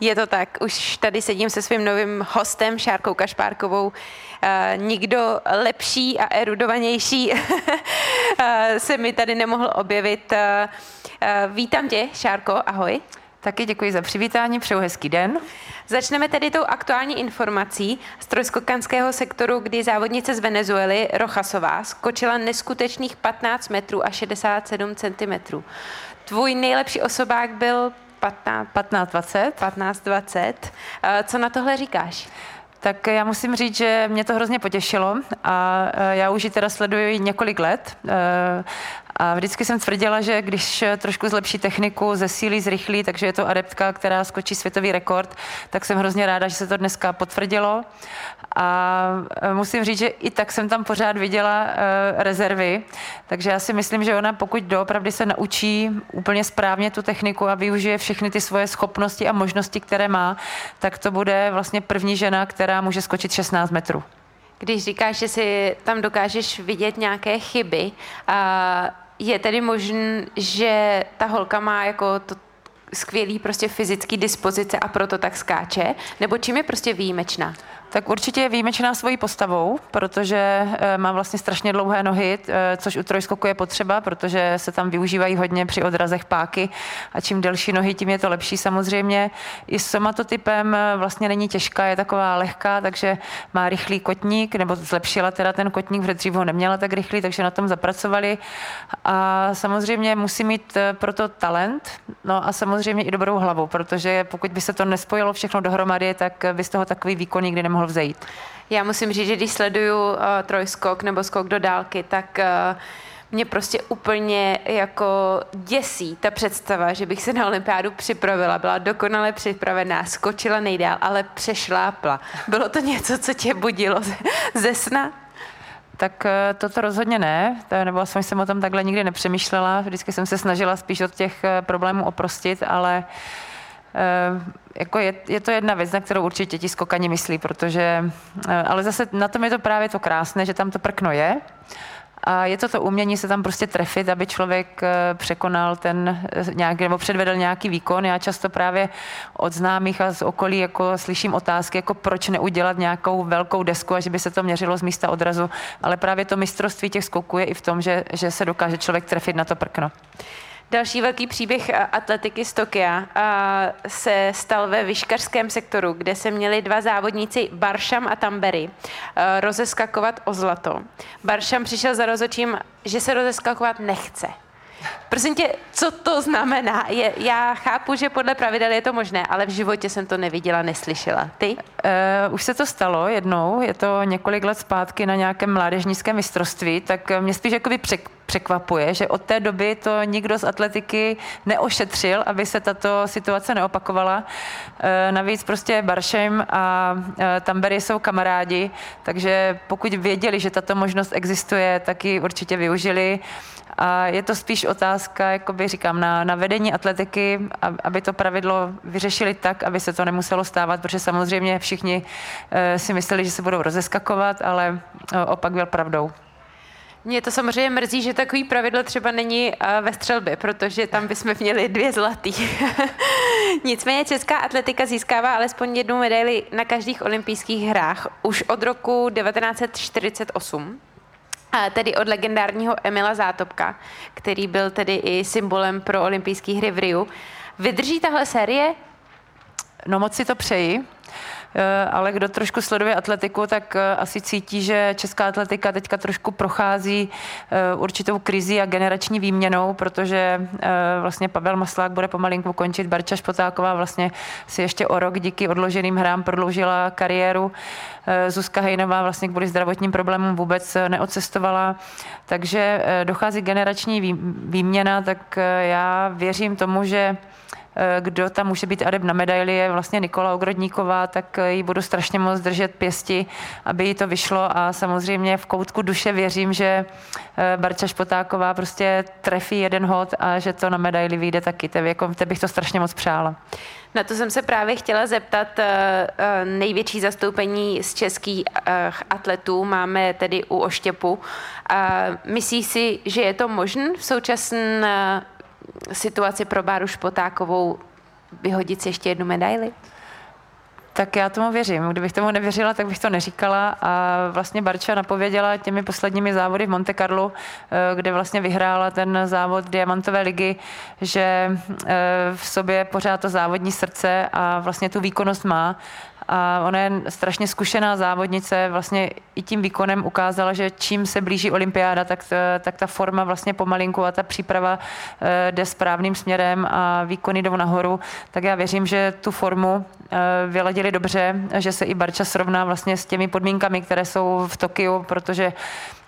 Je to tak, už tady sedím se svým novým hostem, Šárkou Kašpárkovou. Uh, nikdo lepší a erudovanější se mi tady mohl objevit. Uh, vítám tě, Šárko, ahoj. Taky děkuji za přivítání, přeju hezký den. Začneme tedy tou aktuální informací z trojskokanského sektoru, kdy závodnice z Venezuely Rochasová skočila neskutečných 15 metrů a 67 cm. Tvůj nejlepší osobák byl 15, 15 20. 15 20. Co na tohle říkáš? Tak já musím říct, že mě to hrozně potěšilo a já už ji teda sleduji několik let a vždycky jsem tvrdila, že když trošku zlepší techniku, zesílí, zrychlí, takže je to adeptka, která skočí světový rekord, tak jsem hrozně ráda, že se to dneska potvrdilo. A e, musím říct, že i tak jsem tam pořád viděla uh, rezervy, takže já si myslím, že ona pokud doopravdy se naučí úplně správně tu techniku a využije všechny ty svoje schopnosti a možnosti, které má, tak to bude vlastně první žena, která může skočit 16 metrů. Když říkáš, že si tam dokážeš vidět nějaké chyby, a je tedy možné, že ta holka má jako to skvělý prostě fyzický dispozice a proto tak skáče? Nebo čím je prostě výjimečná? Tak určitě je výjimečná svojí postavou, protože eh, má vlastně strašně dlouhé nohy, eh, což u trojskoku je potřeba, protože se tam využívají hodně při odrazech páky a čím delší nohy, tím je to lepší samozřejmě. I s somatotypem eh, vlastně není těžká, je taková lehká, takže má rychlý kotník, nebo zlepšila teda ten kotník, protože dřív ho neměla tak rychlý, takže na tom zapracovali. A samozřejmě musí mít proto talent, no a samozřejmě i dobrou hlavu, protože pokud by se to nespojilo všechno dohromady, tak by z toho takový výkon nikdy nemohl mohl vzejít? Já musím říct, že když sleduju uh, trojskok nebo skok do dálky, tak uh, mě prostě úplně jako děsí ta představa, že bych se na olympiádu připravila, byla dokonale připravená, skočila nejdál, ale přešlápla. Bylo to něco, co tě budilo ze sna? Tak eh, toto rozhodně ne, nebo aspoň jsem o tom takhle nikdy nepřemýšlela. Vždycky jsem se snažila spíš od těch problémů oprostit, ale uh, jako je, je to jedna věc, na kterou určitě ti skokani myslí, protože, eh, ale zase na tom je to právě to krásné, že tam to prkno je a je to to umění se tam prostě trefit, aby člověk eh, překonal ten nějaký, nebo předvedl nějaký výkon. Já často právě od známých a z okolí jako slyším otázky, jako proč neudělat nějakou velkou desku a že by se to měřilo z místa odrazu, ale právě to mistrovství těch skoků je i v tom, že, že se dokáže člověk trefit na to prkno. Další velký příběh eh, atletiky z Tokia eh, se stal ve vyškařském sektoru, kde se měli dva závodníci Baršam a Tambery eh, rozeskakovat o zlato. Baršam přišel za rozočím, že se rozeskakovat nechce. Prosím tě, co to znamená? Je, já chápu, že podle pravidel je to možné, ale v životě jsem to neviděla, neslyšela. Ty? Uh, už se to stalo jednou, je to několik let zpátky na nějakém mládežnickém mistrovství, tak mě spíš jakoby překvapuje, že od té doby to nikdo z atletiky neošetřil, aby se tato situace neopakovala. Uh, navíc prostě Baršem a uh, Tambery jsou kamarádi, takže pokud věděli, že tato možnost existuje, tak ji určitě využili. A je to spíš otázka, jakoby říkám, na, na vedení atletiky, aby to pravidlo vyřešili tak, aby se to nemuselo stávat, protože samozřejmě všichni eh, si mysleli, že se budou rozeskakovat, ale opak byl pravdou. Mě to samozřejmě mrzí, že takový pravidlo třeba není eh, ve střelbě, protože tam bychom měli dvě zlatý. Nicméně česká atletika získává alespoň jednu medaili na každých olympijských hrách už od roku 1948 tedy od legendárního Emila Zátopka, který byl tedy i symbolem pro olympijské hry v Riu. Vydrží tahle série? No moc si to přeji. Eh, ale kdo trošku sleduje atletiku, tak eh, asi cítí, že česká atletika teďka trošku prochází eh, určitou krizi a generační výměnou, protože vlastně Pavel Maslák bude pomalinku končit, Barča Špotáková vlastně si ještě o rok díky odloženým hrám prodloužila kariéru. Zuzka Hejnová vlastně kvůli zdravotním problémům vůbec neocestovala, takže dochází generační výměna, tak já věřím tomu, že kdo tam může být adept na medaili, je vlastně Nikola Ogrodníková, tak eh, ji budu strašně moc držet pěsti, aby jí to vyšlo a samozřejmě v koutku duše věřím, že eh, Barča Špotáková prostě trefí jeden hod a že to na medaili vyjde taky. Te, jako, bych to strašně moc přála. Na to jsem se právě chtěla zeptat. Největší zastoupení z českých atletů máme tedy u Oštěpu. Myslíš si, že je to možné v současné situaci pro Báru Špotákovou vyhodit si ještě jednu medaili? Tak já tomu věřím. Kdybych tomu nevěřila, tak bych to neříkala. A vlastně Barča napověděla těmi posledními závody v Monte Carlo, eh, kde vlastně vyhrála ten závod Diamantové ligy, že eh, v sobě pořád to závodní srdce a vlastně tu výkonnost má a ona je strašně zkušená závodnice, vlastně i tím výkonem ukázala, že čím se blíží olympiáda, tak, tak ta forma vlastně pomalinku a ta příprava eh, jde správným směrem a výkony jdou nahoru, tak já věřím, že tu formu eh, vyladili dobře, že se i Barča srovná vlastně s těmi podmínkami, které jsou v Tokiu, protože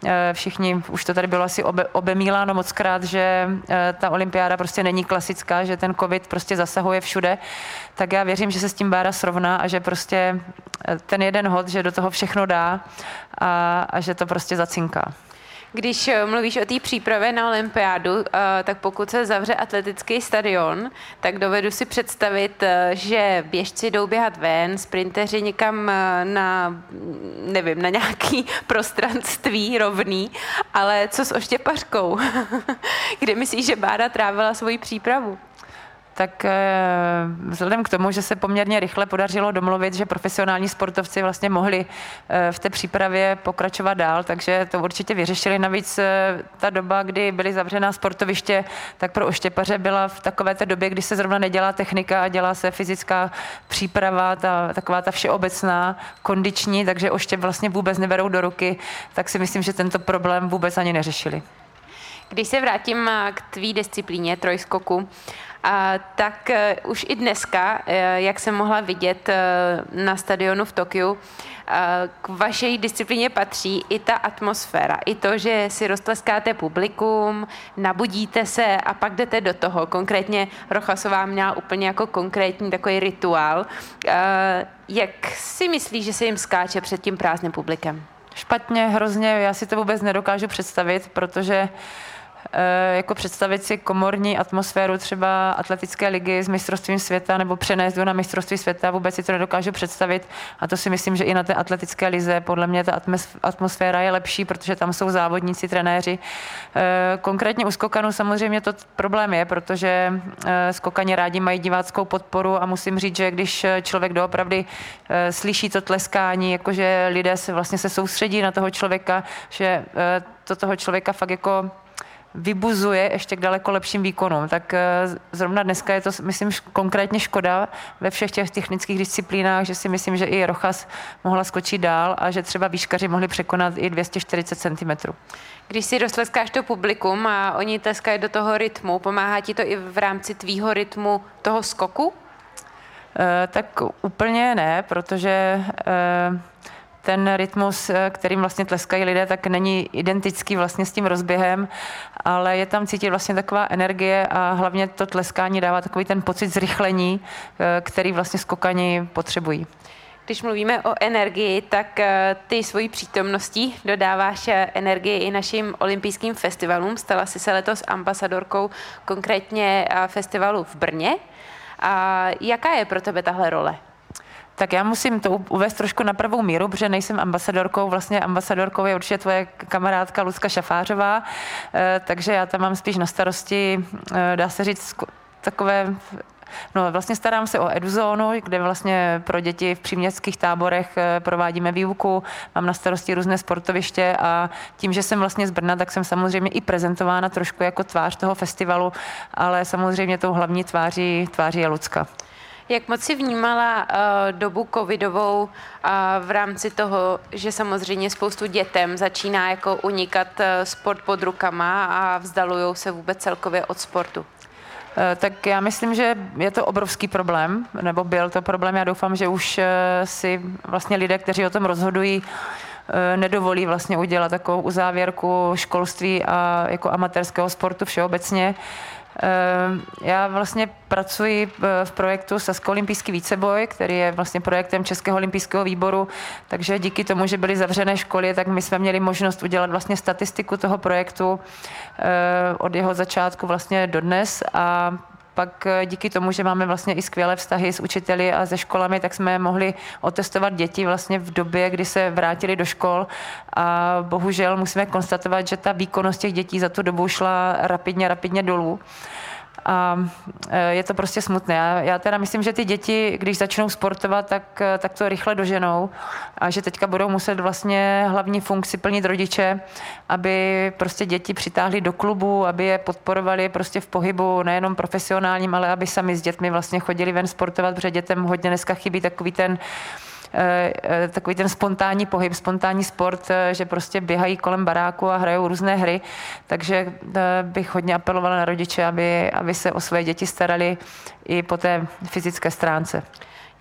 eh, všichni, už to tady bylo asi obe, obemíláno moc krát, že ta olympiáda prostě není klasická, že ten covid prostě zasahuje všude, tak já věřím, že se s tím Bára srovná a že prostě eh, ten jeden hod, že do toho všechno dá a, a že to prostě zacinká. Když eh, mluvíš o té přípravě na olympiádu, eh, tak pokud se zavře atletický stadion, tak dovedu si představit, že běžci jdou běhat ven, sprinteři někam na, nevím, na nějaký prostranství rovný, ale co s oštěpařkou? Kde myslíš, že Bára trávila svoji přípravu? Tak eh, vzhledem k tomu, že se poměrně rychle podařilo domluvit, že profesionální sportovci vlastně mohli eh, v té přípravě pokračovat dál, takže to určitě vyřešili. Navíc eh, ta doba, kdy byly zavřená sportoviště, tak pro oštěpaře byla v takové té době, kdy se zrovna nedělá technika a dělá se fyzická příprava, ta, taková ta všeobecná, kondiční, takže oštěp vlastně vůbec neberou do ruky, tak si myslím, že tento problém vůbec ani neřešili. Když se vrátím k tvý disciplíně trojskoku, tak eh, už i dneska, eh, jak jsem mohla vidět eh, na stadionu v Tokiu, k vaší disciplíně patří i ta atmosféra, i to, že si roztleskáte publikum, nabudíte se a pak jdete do toho. Konkrétně Rochasová měla úplně jako konkrétní takový rituál. Jak si myslíš, že se jim skáče před tím prázdným publikem? Špatně, hrozně, já si to vůbec nedokážu představit, protože uh, jako představit si komorní atmosféru třeba atletické ligy s mistrovstvím světa nebo přenést na mistrovství světa, vůbec si to nedokážu představit a to si myslím, že i na té atletické lize podle mě ta atmosféra je lepší, protože tam jsou závodníci, trenéři. Eh, konkrétně u skokanu samozřejmě to problém je, protože eh, skokani rádi mají diváckou podporu a musím říct, že když člověk doopravdy slyší to tleskání, jakože lidé se vlastně se soustředí na toho člověka, že to toho člověka fakt jako vybuzuje ještě k daleko lepším výkonům. Tak eh, zrovna dneska je to, myslím, konkrétně škoda ve všech těch technických disciplínách, že si myslím, že i Rochas mohla skočit dál a že třeba výškaři mohli překonat i 240 cm. Když si roztleskáš to publikum a oni tleskají do toho rytmu, pomáhá ti to i v rámci tvýho rytmu toho skoku? E, tak úplně ne, protože e, ten rytmus, eh, kterým vlastně tleskají lidé, tak není identický vlastně s tím rozběhem, ale je tam cítit vlastně taková energie a hlavně to tleskání dává takový ten pocit zrychlení, eh, který vlastně skokani potřebují. Když mluvíme o energii, tak eh, ty svojí přítomností dodáváš energii i našim olympijským festivalům. Stala jsi se letos ambasadorkou konkrétně festivalu v Brně. A jaká je pro tebe tahle role? Tak já musím to uvést trošku na pravou míru, protože nejsem ambasadorkou. Vlastně ambasadorkou je určitě tvoje kamarádka Lucka Šafářová, eh, takže já tam mám spíš na starosti, eh, dá se říct, takové No, vlastně starám se o eduzónu, kde vlastně pro děti v příměstských táborech eh, provádíme výuku, mám na starosti různé sportoviště a tím, že jsem vlastně z Brna, tak jsem samozřejmě i prezentována trošku jako tvář toho festivalu, ale samozřejmě tou hlavní tváří, tváří je Lucka. Jak moc si vnímala uh, dobu covidovou uh, v rámci toho, že samozřejmě spoustu dětem začíná jako unikat uh, sport pod rukama a vzdalují se vůbec celkově od sportu? Tak já myslím, že je to obrovský problém, nebo byl to problém. Já doufám, že už si vlastně lidé, kteří o tom rozhodují, nedovolí vlastně udělat takovou uzávěrku školství a jako amatérského sportu všeobecně. Ehm, já vlastně pracuji v projektu Sasko olympijský víceboj, který je vlastně projektem Českého olympijského výboru, takže díky tomu, že byly zavřené školy, tak my jsme měli možnost udělat vlastně statistiku toho projektu eh, od jeho začátku vlastně do dnes. A pak eh, díky tomu, že máme vlastně i skvělé vztahy s učiteli a se školami, tak jsme mohli otestovat děti vlastně v době, kdy se vrátili do škol a bohužel musíme konstatovat, že ta výkonnost těch dětí za tu dobu šla rapidně, rapidně dolů. A e, je to prostě smutné. Já, já teda myslím, že ty děti, když začnou sportovat, tak, e, tak to rychle doženou a že teďka budou muset vlastně hlavní funkci plnit rodiče, aby prostě děti přitáhli do klubu, aby je podporovali prostě v pohybu, nejenom profesionálním, ale aby sami s dětmi vlastně chodili ven sportovat, protože dětem hodně dneska chybí takový ten eh, takový ten spontánní pohyb, spontánní sport, eh, že prostě běhají kolem baráku a hrajou různé hry, takže bych hodně apelovala na rodiče, aby, aby se o své děti starali i po té fyzické stránce.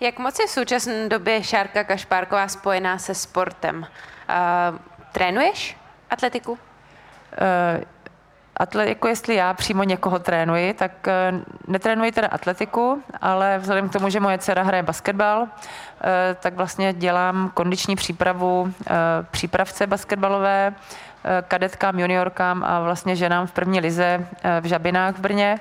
Jak moc je v současné době Šárka Kašpárková spojená se sportem? Uh, trénuješ atletiku? Uh, atle, jako jestli já přímo někoho trénuji, tak eh, netrénuji teda atletiku, ale vzhledem k tomu, že moje dcera hraje basketbal, eh, tak vlastně dělám kondiční přípravu eh, přípravce basketbalové, kadetkám, juniorkám a vlastně ženám v první lize v Žabinách v Brně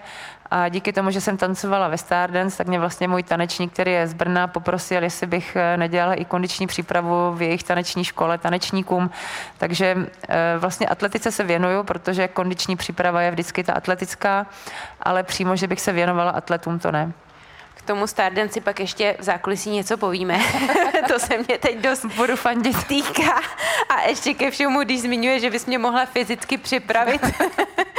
a díky tomu, že jsem tancovala ve Stardance, tak mě vlastně můj tanečník, který je z Brna, poprosil, jestli bych eh, nedělala i kondiční přípravu v jejich taneční škole tanečníkům. Takže eh, vlastně atletice se věnuju, protože kondiční příprava je vždycky ta atletická, ale přímo, že bych se věnovala atletům, to ne. K tomu Stardance pak ještě v zákulisí něco povíme. to se mě teď dost budu fandit týká. A ještě ke všemu, když zmiňuje, že bys mě mohla fyzicky připravit,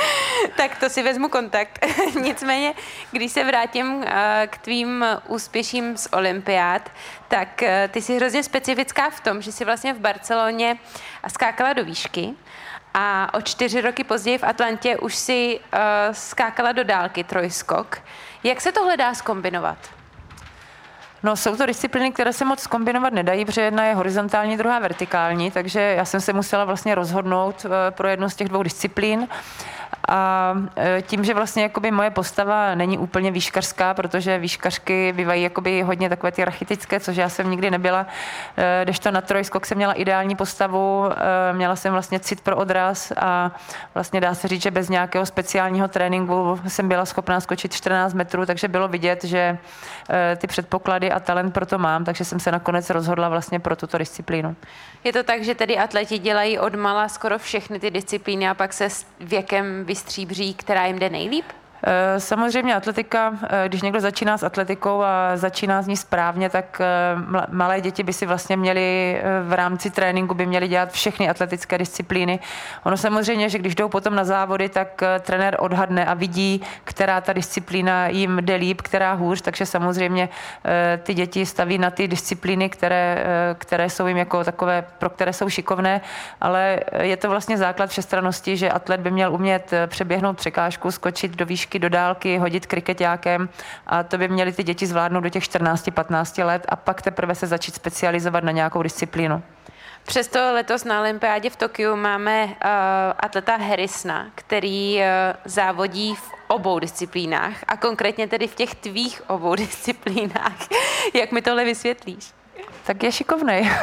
tak to si vezmu kontakt. Nicméně, když se vrátím eh, k tvým úspěším z olympiád, tak eh, ty jsi hrozně specifická v tom, že jsi vlastně v Barceloně skákala do výšky a o čtyři roky později v Atlantě už si uh, skákala do dálky trojskok. Jak se tohle dá skombinovat? No, jsou to disciplíny, které se moc kombinovat nedají, protože jedna je horizontální, druhá vertikální, takže já jsem se musela vlastně rozhodnout eh, pro jednu z těch dvou disciplín. A e, tím, že vlastně jakoby moje postava není úplně výškařská, protože výškařky bývají jakoby hodně takové ty rachitické, což já jsem nikdy nebyla, e, když to na trojskok jsem měla ideální postavu, e, měla jsem vlastně cit pro odraz a vlastně dá se říct, že bez nějakého speciálního tréninku jsem byla schopná skočit 14 metrů, takže bylo vidět, že ty předpoklady a talent pro to mám, takže jsem se nakonec rozhodla vlastně pro tuto disciplínu. Je to tak, že tedy atleti dělají od mala skoro všechny ty disciplíny a pak se s věkem vystříbří, která jim jde nejlíp? Eh, samozřejmě atletika, eh, když někdo začíná s atletikou a začíná z ní správně, tak eh, malé děti by si vlastně měly v rámci tréninku by měly dělat všechny atletické disciplíny. Ono samozřejmě, že když jdou potom na závody, tak trenér odhadne a vidí, která ta disciplína jim jde líp, která hůř, takže samozřejmě ty děti staví na ty disciplíny, které, které jsou jim jako takové, pro které jsou šikovné, ale je to vlastně základ všestranosti, že atlet by měl umět přeběhnout překážku, skočit do výšky do dálky, hodit kriketákem a to by měly ty děti zvládnout do těch 14-15 let a pak teprve se začít specializovat na nějakou disciplínu. Přesto letos na olympiádě v Tokiu máme uh, atleta Harrisona, který uh, závodí v obou disciplínách a konkrétně tedy v těch tvých obou disciplínách. Jak mi tohle vysvětlíš? Tak je šikovnej.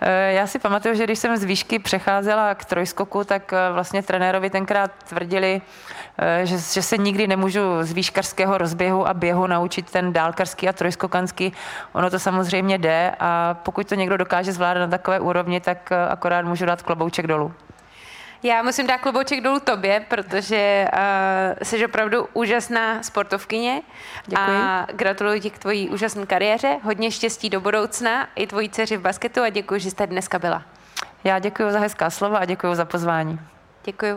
Eh, já si pamatuju, že když jsem z výšky přecházela k trojskoku, tak vlastně trenérovi tenkrát tvrdili, Eh, že, že se nikdy nemůžu z výškařského rozběhu a běhu naučit ten dálkarský a trojskokanský. Ono to samozřejmě jde a pokud to někdo dokáže zvládat na takové úrovni, tak eh, akorát můžu dát klobouček dolů. Já musím dát klobouček dolů tobě, protože uh, jsi opravdu úžasná sportovkyně Děkuji. a gratuluji ti k tvojí úžasné kariéře. Hodně štěstí do budoucna i tvojí dceři v basketu a děkuji, že jste dneska byla. Já děkuji za hezká slova a děkuji za pozvání. Děkuji.